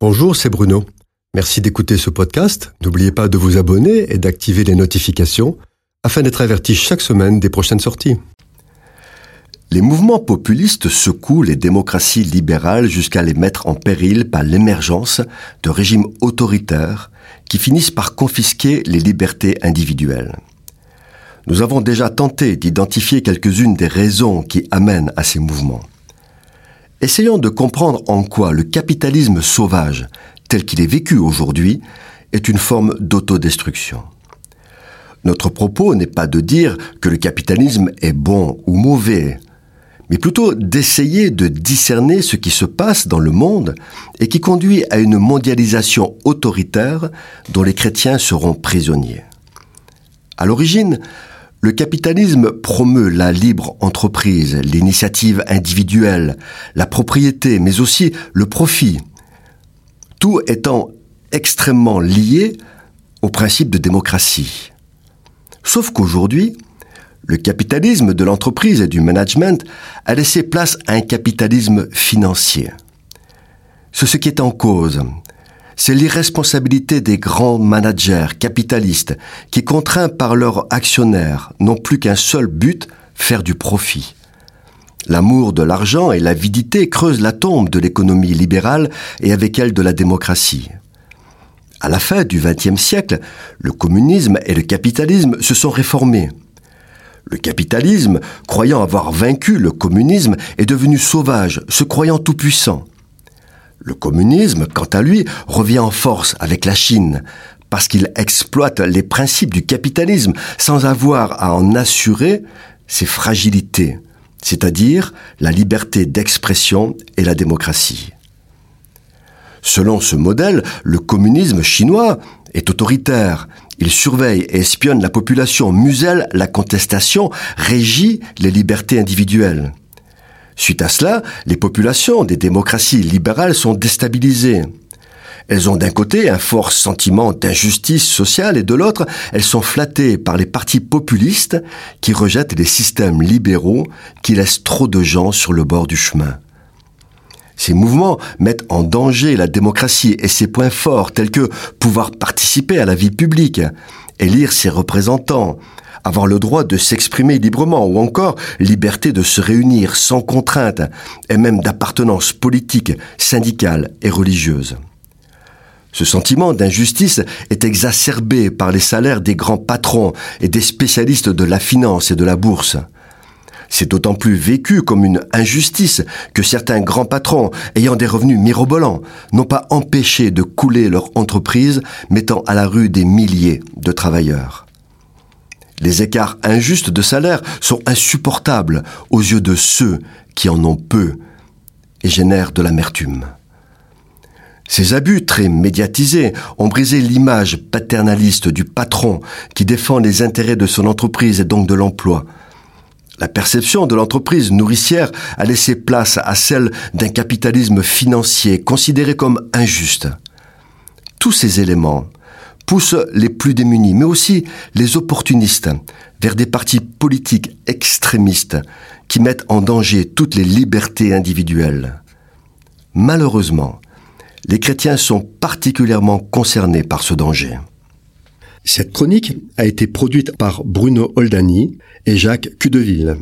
Bonjour, c'est Bruno. Merci d'écouter ce podcast. N'oubliez pas de vous abonner et d'activer les notifications afin d'être averti chaque semaine des prochaines sorties. Les mouvements populistes secouent les démocraties libérales jusqu'à les mettre en péril par l'émergence de régimes autoritaires qui finissent par confisquer les libertés individuelles. Nous avons déjà tenté d'identifier quelques-unes des raisons qui amènent à ces mouvements. Essayons de comprendre en quoi le capitalisme sauvage, tel qu'il est vécu aujourd'hui, est une forme d'autodestruction. Notre propos n'est pas de dire que le capitalisme est bon ou mauvais, mais plutôt d'essayer de discerner ce qui se passe dans le monde et qui conduit à une mondialisation autoritaire dont les chrétiens seront prisonniers. À l'origine, le capitalisme promeut la libre entreprise, l'initiative individuelle, la propriété, mais aussi le profit, tout étant extrêmement lié au principe de démocratie. Sauf qu'aujourd'hui, le capitalisme de l'entreprise et du management a laissé place à un capitalisme financier. C'est ce qui est en cause, c'est l'irresponsabilité des grands managers capitalistes qui, contraints par leurs actionnaires, n'ont plus qu'un seul but, faire du profit. L'amour de l'argent et l'avidité creusent la tombe de l'économie libérale et avec elle de la démocratie. À la fin du XXe siècle, le communisme et le capitalisme se sont réformés. Le capitalisme, croyant avoir vaincu le communisme, est devenu sauvage, se croyant tout-puissant. Le communisme, quant à lui, revient en force avec la Chine, parce qu'il exploite les principes du capitalisme sans avoir à en assurer ses fragilités, c'est-à-dire la liberté d'expression et la démocratie. Selon ce modèle, le communisme chinois est autoritaire. Il surveille et espionne la population, muselle la contestation, régit les libertés individuelles. Suite à cela, les populations des démocraties libérales sont déstabilisées. Elles ont d'un côté un fort sentiment d'injustice sociale et de l'autre, elles sont flattées par les partis populistes qui rejettent les systèmes libéraux qui laissent trop de gens sur le bord du chemin. Ces mouvements mettent en danger la démocratie et ses points forts tels que pouvoir participer à la vie publique, élire ses représentants, avoir le droit de s'exprimer librement ou encore liberté de se réunir sans contrainte et même d'appartenance politique, syndicale et religieuse. Ce sentiment d'injustice est exacerbé par les salaires des grands patrons et des spécialistes de la finance et de la bourse. C'est d'autant plus vécu comme une injustice que certains grands patrons, ayant des revenus mirobolants, n'ont pas empêché de couler leur entreprise, mettant à la rue des milliers de travailleurs. Les écarts injustes de salaire sont insupportables aux yeux de ceux qui en ont peu et génèrent de l'amertume. Ces abus très médiatisés ont brisé l'image paternaliste du patron qui défend les intérêts de son entreprise et donc de l'emploi. La perception de l'entreprise nourricière a laissé place à celle d'un capitalisme financier considéré comme injuste. Tous ces éléments pousse les plus démunis, mais aussi les opportunistes, vers des partis politiques extrémistes qui mettent en danger toutes les libertés individuelles. Malheureusement, les chrétiens sont particulièrement concernés par ce danger. Cette chronique a été produite par Bruno Oldani et Jacques Cudeville.